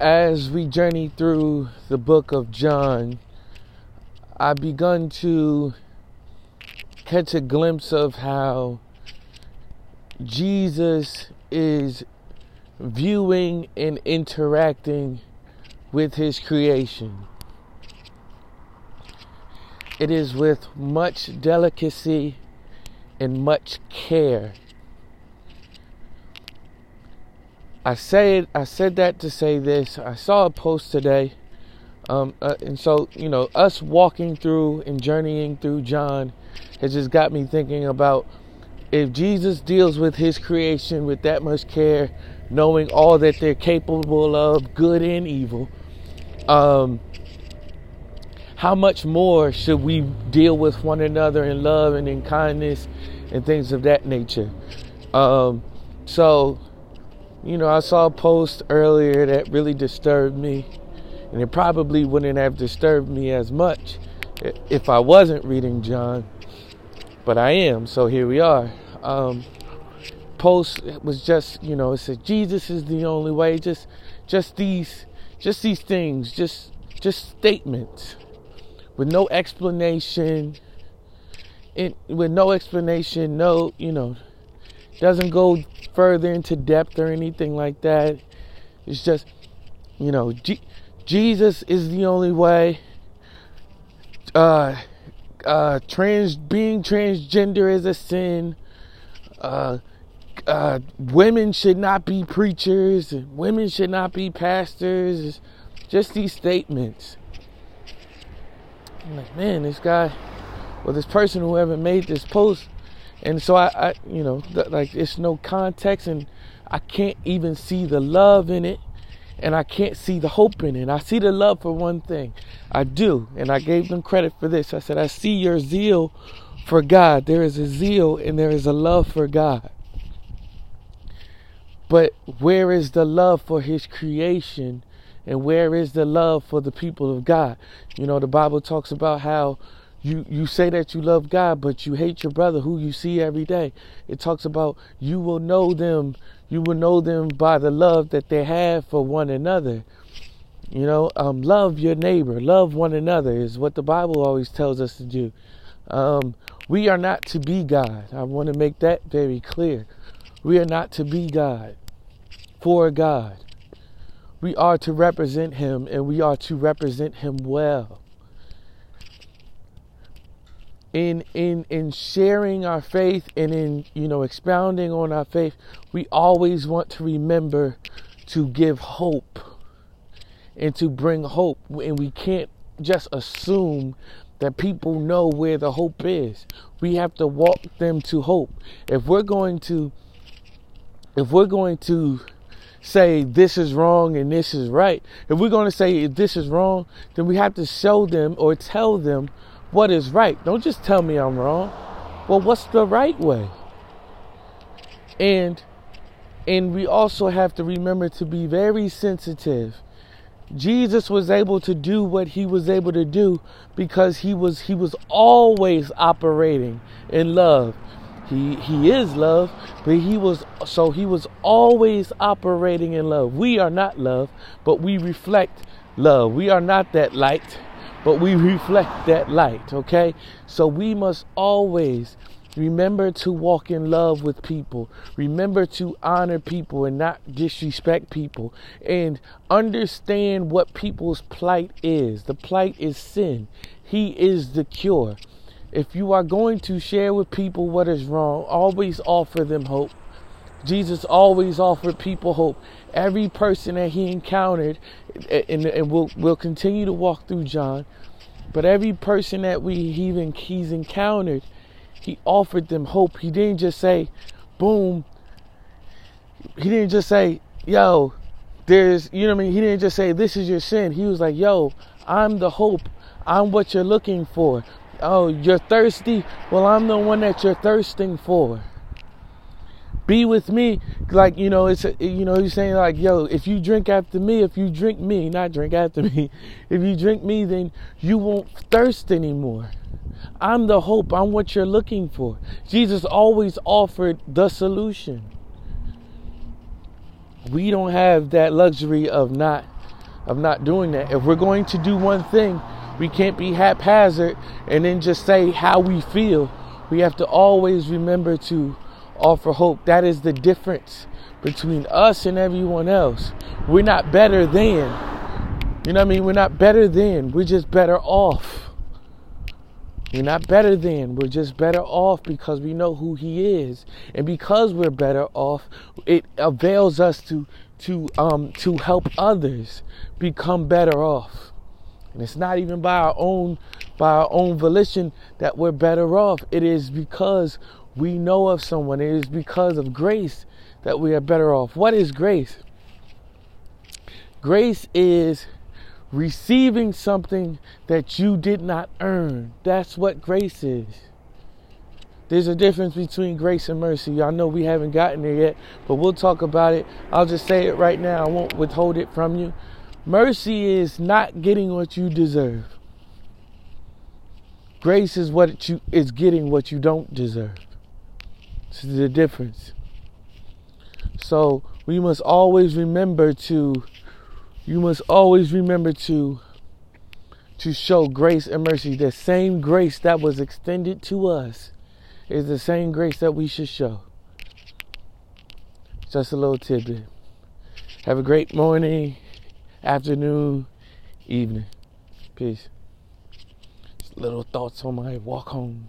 as we journey through the book of John, I've begun to catch a glimpse of how Jesus is viewing and interacting with his creation. It is with much delicacy and much care. I said I said that to say this. I saw a post today, um, uh, and so you know, us walking through and journeying through John has just got me thinking about if Jesus deals with His creation with that much care, knowing all that they're capable of, good and evil. Um, how much more should we deal with one another in love and in kindness and things of that nature? Um, so, you know, I saw a post earlier that really disturbed me, and it probably wouldn't have disturbed me as much if I wasn't reading John, but I am, so here we are. Um, post was just, you know, it said Jesus is the only way. Just, just these, just these things, just, just statements with no explanation. It, with no explanation, no, you know, doesn't go further into depth or anything like that. It's just, you know, G- Jesus is the only way. Uh, uh, trans being transgender is a sin. Uh, uh, women should not be preachers. Women should not be pastors. Just these statements. I'm like, man, this guy, well, this person, whoever made this post, and so I, I you know, th- like it's no context, and I can't even see the love in it, and I can't see the hope in it. I see the love for one thing, I do, and I gave them credit for this. I said, I see your zeal for God. There is a zeal and there is a love for God. But where is the love for His creation? And where is the love for the people of God? You know, the Bible talks about how you, you say that you love God, but you hate your brother who you see every day. It talks about you will know them, you will know them by the love that they have for one another. You know, um, love your neighbor, love one another is what the Bible always tells us to do. Um, we are not to be God. I want to make that very clear. We are not to be God for God. We are to represent Him and we are to represent Him well. In, in in sharing our faith and in you know expounding on our faith, we always want to remember to give hope and to bring hope. And we can't just assume that people know where the hope is. We have to walk them to hope. If we're going to if we're going to say this is wrong and this is right, if we're going to say this is wrong, then we have to show them or tell them what is right. Don't just tell me I'm wrong. Well, what's the right way? And and we also have to remember to be very sensitive Jesus was able to do what he was able to do because he was he was always operating in love. He he is love, but he was so he was always operating in love. We are not love, but we reflect love. We are not that light, but we reflect that light, okay? So we must always Remember to walk in love with people. Remember to honor people and not disrespect people. And understand what people's plight is. The plight is sin, He is the cure. If you are going to share with people what is wrong, always offer them hope. Jesus always offered people hope. Every person that he encountered, and, and we'll, we'll continue to walk through John, but every person that we even he's encountered, he offered them hope. He didn't just say, boom. He didn't just say, yo, there's, you know what I mean? He didn't just say, this is your sin. He was like, yo, I'm the hope. I'm what you're looking for. Oh, you're thirsty? Well, I'm the one that you're thirsting for. Be with me. Like, you know, it's, you know, he's saying, like, yo, if you drink after me, if you drink me, not drink after me, if you drink me, then you won't thirst anymore. I'm the hope. I'm what you're looking for. Jesus always offered the solution. We don't have that luxury of not of not doing that. If we're going to do one thing, we can't be haphazard and then just say how we feel. We have to always remember to offer hope. That is the difference between us and everyone else. We're not better than. You know what I mean? We're not better than. We're just better off. We're not better than. We're just better off because we know who He is, and because we're better off, it avails us to to um to help others become better off. And it's not even by our own by our own volition that we're better off. It is because we know of someone. It is because of grace that we are better off. What is grace? Grace is receiving something that you did not earn. That's what grace is. There's a difference between grace and mercy. I know we haven't gotten there yet, but we'll talk about it. I'll just say it right now. I won't withhold it from you. Mercy is not getting what you deserve. Grace is what you is getting what you don't deserve. This is the difference. So we must always remember to you must always remember to to show grace and mercy. The same grace that was extended to us is the same grace that we should show. Just a little tidbit. Have a great morning, afternoon, evening. Peace. Just little thoughts on my walk home.